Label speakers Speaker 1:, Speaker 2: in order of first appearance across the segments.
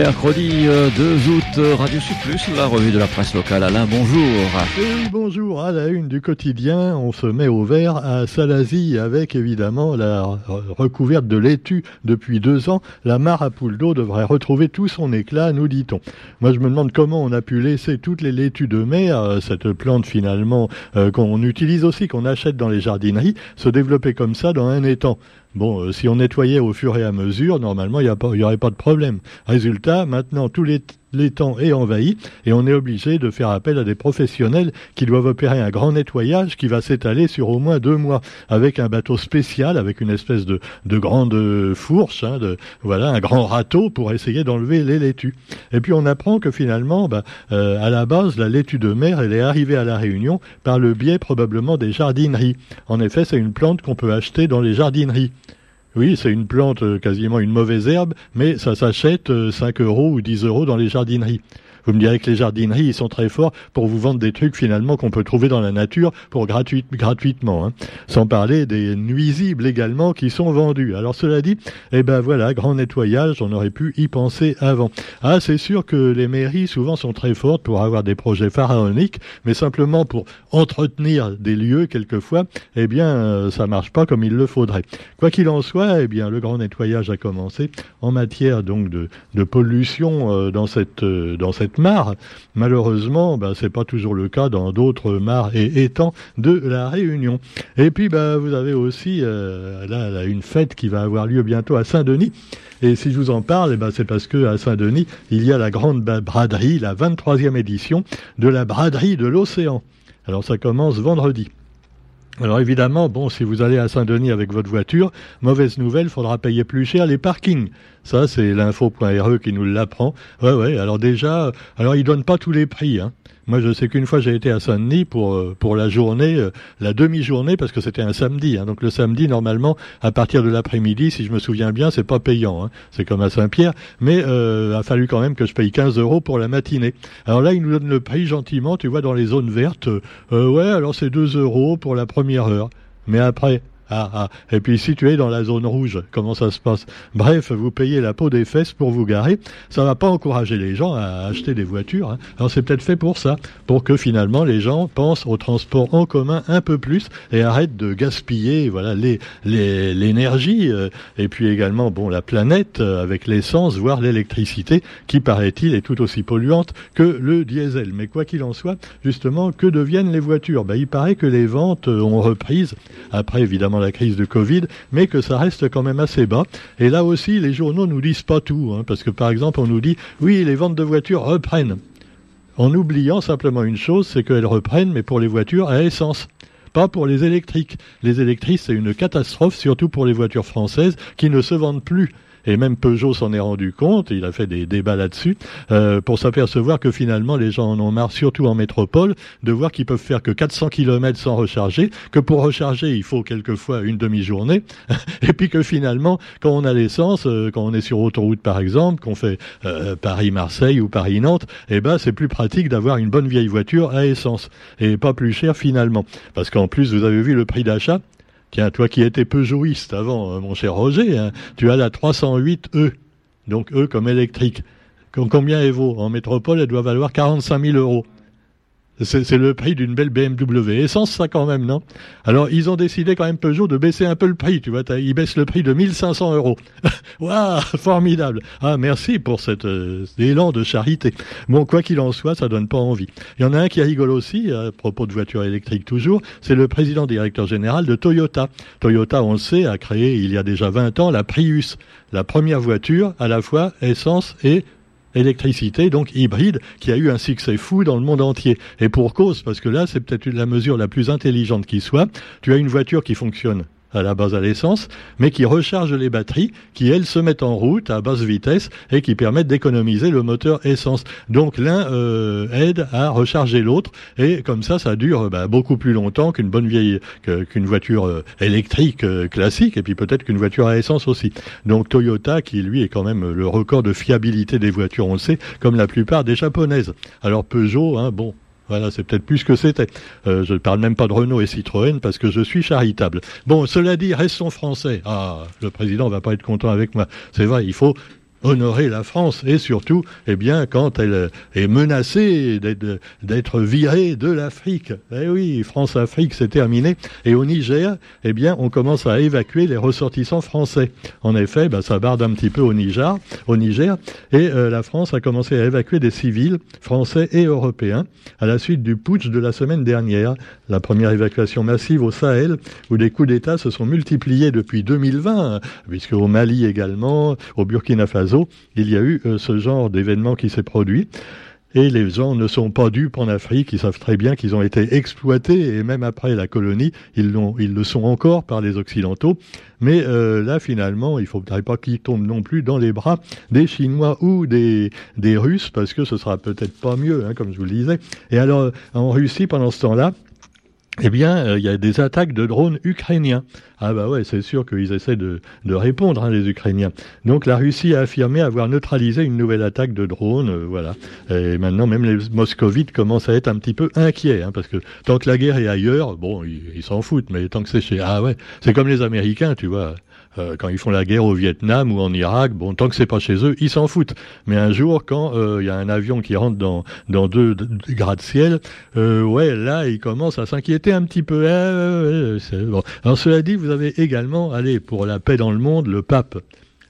Speaker 1: Mercredi 2 euh, août, euh, Radio Sud Plus, la revue de la presse locale. Alain, bonjour.
Speaker 2: Oui, bonjour. À la une du quotidien, on se met au vert à Salazie avec évidemment la recouverte de laitue depuis deux ans. La mare à poule d'eau devrait retrouver tout son éclat, nous dit-on. Moi, je me demande comment on a pu laisser toutes les laitues de mer, euh, cette plante finalement qu'on utilise aussi, qu'on achète dans les jardineries, se développer comme ça dans un étang. Bon, euh, si on nettoyait au fur et à mesure, normalement, il n'y aurait pas de problème. Résultat, maintenant, tous les l'étang est envahi et on est obligé de faire appel à des professionnels qui doivent opérer un grand nettoyage qui va s'étaler sur au moins deux mois avec un bateau spécial, avec une espèce de, de grande fourche, hein, de, voilà, un grand râteau pour essayer d'enlever les laitues. Et puis on apprend que finalement, bah, euh, à la base, la laitue de mer, elle est arrivée à la Réunion par le biais probablement des jardineries. En effet, c'est une plante qu'on peut acheter dans les jardineries. Oui, c'est une plante, euh, quasiment une mauvaise herbe, mais ça s'achète 5 euh, euros ou 10 euros dans les jardineries. Vous me direz que les jardineries, ils sont très forts pour vous vendre des trucs finalement qu'on peut trouver dans la nature pour gratuitement. Hein. Sans parler des nuisibles également qui sont vendus. Alors cela dit, eh ben voilà, grand nettoyage, on aurait pu y penser avant. Ah, c'est sûr que les mairies souvent sont très fortes pour avoir des projets pharaoniques, mais simplement pour entretenir des lieux quelquefois, eh bien euh, ça marche pas comme il le faudrait. Quoi qu'il en soit, eh bien le grand nettoyage a commencé en matière donc de, pollution euh, dans cette euh, dans cette mare. Malheureusement, ben, c'est pas toujours le cas dans d'autres mares et étangs de la Réunion. Et puis, ben, vous avez aussi euh, là, une fête qui va avoir lieu bientôt à Saint-Denis. Et si je vous en parle, eh ben, c'est parce que à Saint-Denis, il y a la grande braderie, la 23e édition de la braderie de l'océan. Alors ça commence vendredi. Alors évidemment, bon, si vous allez à Saint-Denis avec votre voiture, mauvaise nouvelle, il faudra payer plus cher les parkings. Ça, c'est l'info.re qui nous l'apprend. Ouais, ouais. Alors déjà, alors ils donnent pas tous les prix. Hein. Moi, je sais qu'une fois, j'ai été à Saint-Denis pour euh, pour la journée, euh, la demi-journée, parce que c'était un samedi. Hein. Donc le samedi, normalement, à partir de l'après-midi, si je me souviens bien, c'est pas payant. Hein. C'est comme à Saint-Pierre, mais euh, a fallu quand même que je paye 15 euros pour la matinée. Alors là, ils nous donnent le prix gentiment. Tu vois, dans les zones vertes, euh, ouais, alors c'est 2 euros pour la première heure. Mais après, ah, ah. Et puis si tu es dans la zone rouge, comment ça se passe? Bref, vous payez la peau des fesses pour vous garer. Ça va pas encourager les gens à acheter des voitures. Hein. Alors c'est peut-être fait pour ça, pour que finalement les gens pensent au transport en commun un peu plus et arrêtent de gaspiller voilà l'énergie les, euh, et puis également bon la planète euh, avec l'essence, voire l'électricité qui paraît-il est tout aussi polluante que le diesel. Mais quoi qu'il en soit, justement, que deviennent les voitures? Ben, Il paraît que les ventes euh, ont reprise après évidemment la crise de Covid, mais que ça reste quand même assez bas. Et là aussi, les journaux nous disent pas tout, hein, parce que par exemple, on nous dit oui, les ventes de voitures reprennent, en oubliant simplement une chose, c'est qu'elles reprennent, mais pour les voitures à essence pas pour les électriques. Les électriques, c'est une catastrophe, surtout pour les voitures françaises qui ne se vendent plus et même Peugeot s'en est rendu compte, il a fait des débats là-dessus, euh, pour s'apercevoir que finalement les gens en ont marre, surtout en métropole, de voir qu'ils peuvent faire que 400 km sans recharger, que pour recharger il faut quelquefois une demi-journée, et puis que finalement quand on a l'essence, euh, quand on est sur autoroute par exemple, qu'on fait euh, Paris-Marseille ou Paris-Nantes, eh ben c'est plus pratique d'avoir une bonne vieille voiture à essence et pas plus cher finalement, parce qu'en plus vous avez vu le prix d'achat, Tiens, toi qui étais Peugeotiste avant, euh, mon cher Roger, hein, tu as la 308E, donc E comme électrique. Combien elle vaut En métropole, elle doit valoir 45 000 euros. C'est le prix d'une belle BMW. Essence, ça quand même, non? Alors, ils ont décidé quand même Peugeot de baisser un peu le prix, tu vois. Ils baissent le prix de 1500 euros. Waouh, formidable. Ah, merci pour cet euh, élan de charité. Bon, quoi qu'il en soit, ça donne pas envie. Il y en a un qui rigole aussi, à propos de voitures électriques toujours, c'est le président directeur général de Toyota. Toyota, on le sait, a créé il y a déjà 20 ans la Prius, la première voiture à la fois essence et électricité, donc hybride, qui a eu un succès fou dans le monde entier. Et pour cause, parce que là, c'est peut-être la mesure la plus intelligente qui soit, tu as une voiture qui fonctionne à la base à l'essence, mais qui recharge les batteries, qui elles se mettent en route à basse vitesse et qui permettent d'économiser le moteur essence. Donc l'un euh, aide à recharger l'autre et comme ça, ça dure bah, beaucoup plus longtemps qu'une bonne vieille qu'une voiture euh, électrique euh, classique et puis peut-être qu'une voiture à essence aussi. Donc Toyota, qui lui est quand même le record de fiabilité des voitures, on le sait, comme la plupart des japonaises. Alors Peugeot, hein, bon, voilà, c'est peut-être plus ce que c'était. Euh, je ne parle même pas de Renault et Citroën parce que je suis charitable. Bon, cela dit, restons français. Ah, le président va pas être content avec moi. C'est vrai, il faut honorer la France et surtout, eh bien, quand elle est menacée d'être virée de l'Afrique. Eh oui, France-Afrique, c'est terminé. Et au Niger, eh bien, on commence à évacuer les ressortissants français. En effet, bah, ça barde un petit peu au Niger, au Niger, et euh, la France a commencé à évacuer des civils français et européens à la suite du putsch de la semaine dernière, la première évacuation massive au Sahel, où des coups d'État se sont multipliés depuis 2020, puisque au Mali également, au Burkina Faso, il y a eu euh, ce genre d'événement qui s'est produit. Et les gens ne sont pas dupes en Afrique, ils savent très bien qu'ils ont été exploités, et même après la colonie, ils, le sont encore par les Occidentaux. Mais euh, là, finalement, il ne faudrait pas qu'ils tombent non plus dans les bras des Chinois ou des, des Russes, parce que ce sera peut-être pas mieux, hein, comme je vous le disais. Et alors, en Russie, pendant ce temps-là, eh bien, euh, il y a des attaques de drones ukrainiens. Ah bah ouais, c'est sûr qu'ils essaient de, répondre, hein, les Ukrainiens. Donc la Russie a affirmé avoir neutralisé une nouvelle attaque de drones, euh, voilà. Et maintenant, même les moscovites commencent à être un petit peu inquiets, hein, parce que tant que la guerre est ailleurs, bon, ils s'en foutent, mais tant que c'est chez... Ah ouais, c'est comme les Américains, tu vois. Euh, quand ils font la guerre au Vietnam ou en Irak, bon, tant que c'est pas chez eux, ils s'en foutent. Mais un jour, quand euh, il y a un avion qui rentre dans, dans deux, de ciel euh, ouais, là, ils commencent à s'inquiéter un petit peu. Eh, bon. Alors cela dit, vous avez également, allez, pour la paix dans le monde, le pape.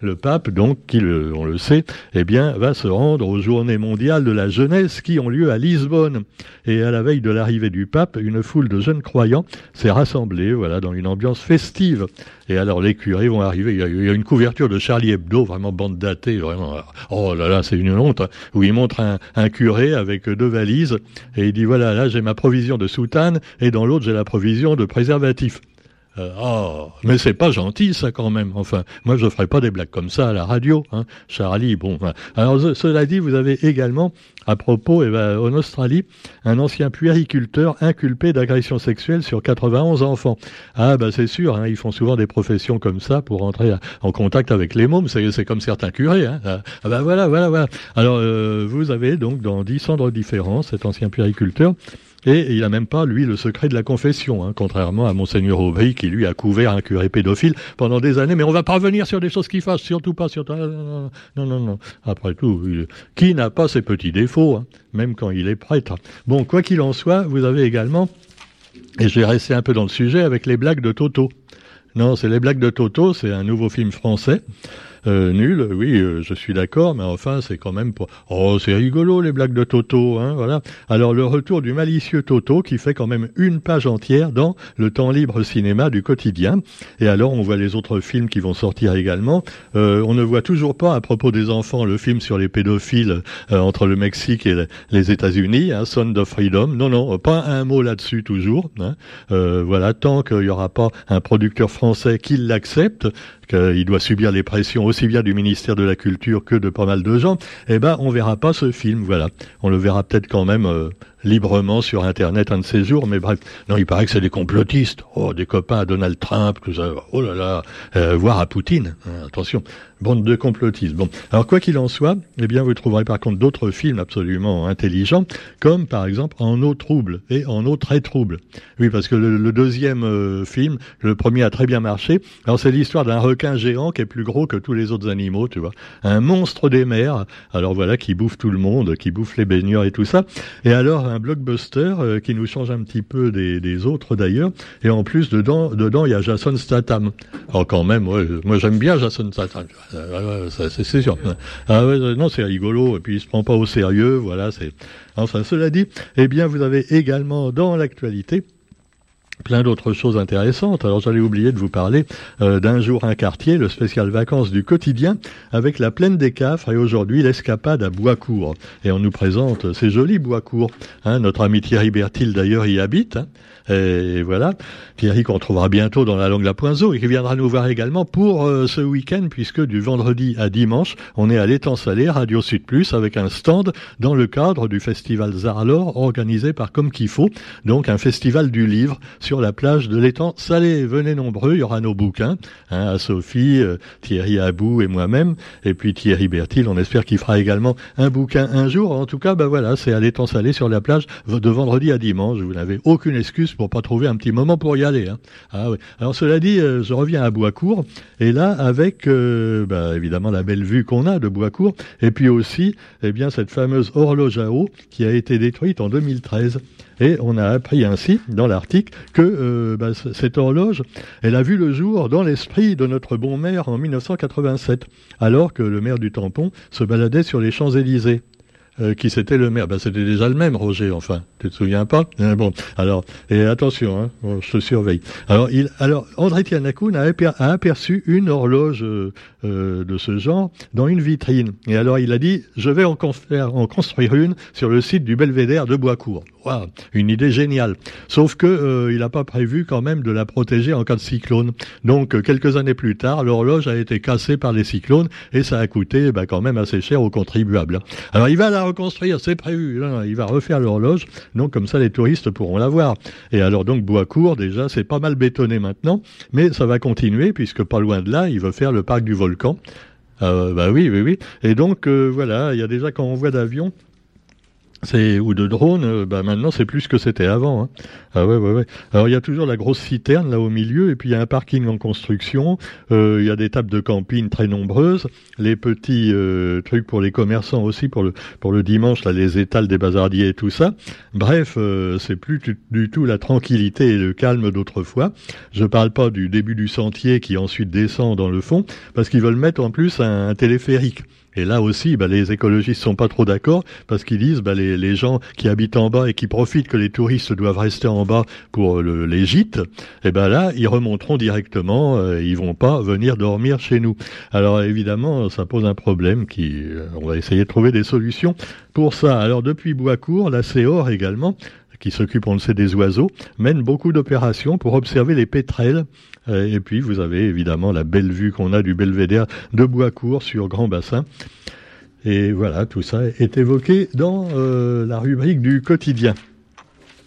Speaker 2: Le pape, donc, qui on le sait, eh bien, va se rendre aux Journées mondiales de la jeunesse qui ont lieu à Lisbonne. Et à la veille de l'arrivée du pape, une foule de jeunes croyants s'est rassemblée, voilà, dans une ambiance festive. Et alors, les curés vont arriver. Il y a, une couverture de Charlie Hebdo, vraiment bande datée, vraiment. Oh là là, c'est une honte. Hein, où il montre un, un, curé avec deux valises et il dit voilà, là j'ai ma provision de soutane et dans l'autre j'ai la provision de préservatif. Euh, oh, mais c'est pas gentil ça quand même. Enfin, moi je ferai pas des blagues comme ça à la radio, hein. Charlie. Bon, alors cela dit, vous avez également à propos, eh ben, en Australie, un ancien puériculteur inculpé d'agression sexuelle sur 91 enfants. Ah bah c'est sûr, hein, ils font souvent des professions comme ça pour entrer en contact avec les mômes. C'est comme certains curés. Hein. Ah, bah voilà, voilà, voilà. Alors euh, vous avez donc dans dix cendres différents cet ancien puériculteur et il n'a même pas, lui, le secret de la confession, hein, contrairement à Monseigneur Aubry, qui, lui, a couvert un curé pédophile pendant des années. Mais on va pas revenir sur des choses qui fâchent, surtout pas sur... Non, non, non. Après tout, qui n'a pas ses petits défauts, hein, même quand il est prêtre Bon, quoi qu'il en soit, vous avez également, et je vais rester un peu dans le sujet, avec les blagues de Toto. Non, c'est les blagues de Toto, c'est un nouveau film français euh, nul, oui, euh, je suis d'accord, mais enfin, c'est quand même pas... Oh, c'est rigolo, les blagues de Toto, hein, voilà. Alors, le retour du malicieux Toto, qui fait quand même une page entière dans le temps libre cinéma du quotidien. Et alors, on voit les autres films qui vont sortir également. Euh, on ne voit toujours pas, à propos des enfants, le film sur les pédophiles entre le Mexique et les États-Unis, hein, Son of Freedom. Non, non, pas un mot là-dessus toujours. Hein. voilà, tant qu'il n'y aura pas un producteur français qui l'accepte, qu'il doit subir les pressions aussi bien du ministère de la Culture que de pas mal de gens, eh ben on verra pas ce film, voilà. On le verra peut-être quand même euh, librement sur Internet un de ces jours, mais bref. Non, il paraît que c'est des complotistes, oh, des copains à Donald Trump, tout ça, oh là là, euh, voire à Poutine, hein, attention, bande de complotistes. Bon, alors quoi qu'il en soit, eh bien vous trouverez par contre d'autres films absolument intelligents, comme par exemple En eau trouble et En eau très trouble. Oui, parce que le, deuxième euh, film, le premier a très bien marché. Alors c'est l'histoire d'un requin géant qui est plus gros que tous les autres animaux, tu vois, un monstre des mers. Alors voilà, qui bouffe tout le monde, qui bouffe les baigneurs et tout ça. Et alors un blockbuster euh, qui nous change un petit peu des, autres d'ailleurs. Et en plus, dedans, dedans, il y a Jason Statham. Alors quand même, moi j'aime bien Jason Statham. c'est sûr. Ah ouais, non, c'est rigolo. Et puis il se prend pas au sérieux. Voilà, c'est. Enfin, cela dit, eh bien, vous avez également dans l'actualité plein d'autres choses intéressantes. Alors j'allais oublier de vous parler euh, d'un jour un quartier, le spécial vacances du quotidien, avec la plaine des Cafres et aujourd'hui l'escapade à Boiscourt. Et on nous présente ces jolis Boiscourt. Hein, notre ami Thierry Bertil d'ailleurs y habite. Hein. Et voilà, Thierry qu'on trouvera bientôt dans la langue la Poinzeau et qui viendra nous voir également pour euh, ce week-end puisque du vendredi à dimanche, on est à l'étang salé, Radio Sud Plus, avec un stand dans le cadre du festival Zarlor organisé par Comme qu'il faut, donc un festival du livre sur la plage de l'étang Salé. Venez nombreux, il y aura nos bouquins, hein, à Sophie, euh, Thierry Abou et moi-même, et puis Thierry Bertil, on espère qu'il fera également un bouquin un jour. En tout cas, ben voilà, c'est à l'étang Salé sur la plage de vendredi à dimanche. Vous n'avez aucune excuse pour pas trouver un petit moment pour y aller. Hein. Ah oui. Alors cela dit, euh, je reviens à Boiscourt, et là avec euh, ben, évidemment la belle vue qu'on a de Boiscourt, et puis aussi, eh bien cette fameuse horloge à eau qui a été détruite en 2013. Et on a appris ainsi, dans l'article, que euh, bah, cette horloge, elle a vu le jour dans l'esprit de notre bon maire en 1987, alors que le maire du Tampon se baladait sur les Champs-Élysées. Euh, qui c'était le maire. Ben, c'était déjà le même, Roger, enfin. Tu te souviens pas? Hein, Bon, alors, et attention, hein, je te surveille. Alors, il, alors André Tianakoun a, aperçu une horloge euh, euh, de ce genre dans une vitrine. Et alors, il a dit, je vais en, construire une sur le site du Belvédère de Boiscourt. Wow, une idée géniale. Sauf que euh, il n'a pas prévu quand même de la protéger en cas de cyclone. Donc, quelques années plus tard, l'horloge a été cassée par les cyclones et ça a coûté bah, quand même assez cher aux contribuables. Alors, il va la reconstruire, c'est prévu. il va refaire l'horloge, donc comme ça les touristes pourront la voir. Et alors donc Boiscourt, déjà, c'est pas mal bétonné maintenant, mais ça va continuer puisque pas loin de là, il veut faire le parc du volcan. Euh, bah oui, oui, oui. Et donc euh, voilà, il y a déjà quand on voit d'avions, c'est ou de drones, euh, bah maintenant c'est plus que c'était avant. Hein. Ah ouais, ouais, ouais. Alors il y a toujours la grosse citerne là au milieu, et puis il y a un parking en construction. Euh, il y a des tables de camping très nombreuses, les petits euh, trucs pour les commerçants aussi pour le pour le dimanche là, les étals des bazardiers et tout ça. Bref, euh, c'est plus du tout la tranquillité et le calme d'autrefois. Je parle pas du début du sentier qui ensuite descend dans le fond, parce qu'ils veulent mettre en plus un téléphérique. Et là aussi, bah, les écologistes sont pas trop d'accord parce qu'ils disent bah, les, les, gens qui habitent en bas et qui profitent que les touristes doivent rester en bas pour le, les gîtes, et eh ben là, ils remonteront directement, euh, ils vont pas venir dormir chez nous. Alors évidemment, ça pose un problème qui, euh, on va essayer de trouver des solutions pour ça. Alors depuis Boiscourt, la CEOR également, qui s'occupe, on le sait, des oiseaux, mène beaucoup d'opérations pour observer les pétrels. Euh, et puis, vous avez évidemment la belle vue qu'on a du belvédère de Boiscourt sur Grand Bassin. Et voilà, tout ça est évoqué dans euh, la rubrique du quotidien.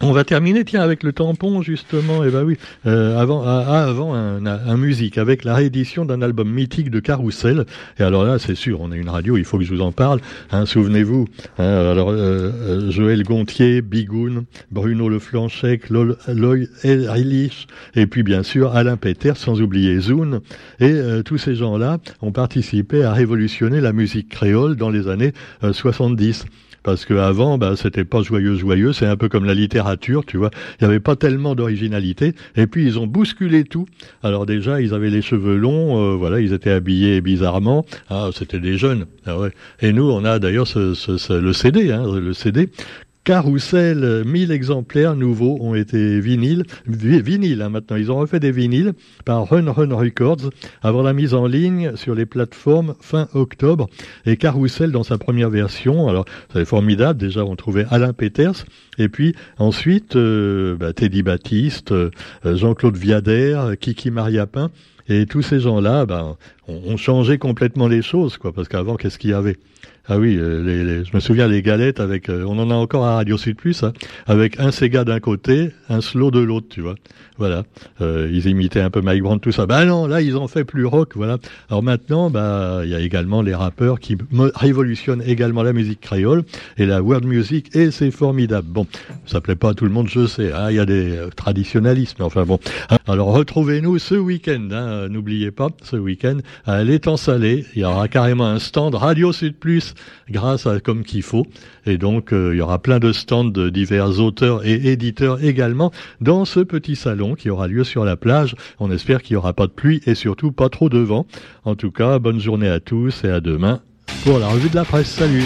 Speaker 2: On va terminer, tiens, avec le tampon, justement. Et eh ben oui, euh, avant, ah, ah, avant un, musique, avec la réédition d'un album mythique de Carousel. Et alors là, c'est sûr, on est une radio, il faut que je vous en parle. Hein, Souvenez-vous. Hein, alors, euh, euh, Joël Gontier, Bigoun, Bruno Leflanchec, Loy Ehrlich, et puis bien sûr Alain Peter, sans oublier Zoun. Et euh, tous ces gens-là ont participé à révolutionner la musique créole dans les années 70 parce qu'avant, bah, c'était pas joyeux, joyeux. C'est un peu comme la littérature, tu vois. Il n'y avait pas tellement d'originalité. Et puis ils ont bousculé tout. Alors déjà, ils avaient les cheveux longs, euh, voilà, ils étaient habillés bizarrement. Ah, c'était des jeunes. Ah ouais. Et nous, on a d'ailleurs ce, le CD, hein, le CD Carousel, 1000 exemplaires nouveaux ont été vinyles, vinyles hein, maintenant. Ils ont refait des vinyles par Run Run Records avant la mise en ligne sur les plateformes fin octobre. Et Carousel dans sa première version, alors c'est formidable. Déjà, on trouvait Alain Peters. Et puis ensuite, euh, bah, Teddy Baptiste, euh, Jean-Claude Viader, Kiki Mariapin. Et tous ces gens-là, bah, ont, changé complètement les choses, quoi. Parce qu'avant, qu'est-ce qu'il y avait? Ah oui, euh, les, je me souviens les galettes avec, euh, on en a encore à Radio Sud Plus, hein, avec un Sega d'un côté, un slow de l'autre, tu vois. Voilà, euh, ils imitaient un peu Mike Brandt, tout ça. Ben non, là ils ont fait plus rock, voilà. Alors maintenant, bah il y a également les rappeurs qui révolutionnent également la musique créole et la world music, et c'est formidable. Bon, ça plaît pas à tout le monde, je sais. Hein, il y a des traditionnalistes, mais enfin bon. Alors retrouvez-nous ce week-end. Hein, N'oubliez pas, ce week-end à l'étang salé, il y aura carrément un stand Radio Sud Plus grâce à Comme qu'il faut. Et donc, euh, il y aura plein de stands de divers auteurs et éditeurs également dans ce petit salon qui aura lieu sur la plage. On espère qu'il n'y aura pas de pluie et surtout pas trop de vent. En tout cas, bonne journée à tous et à demain pour la revue de la presse. Salut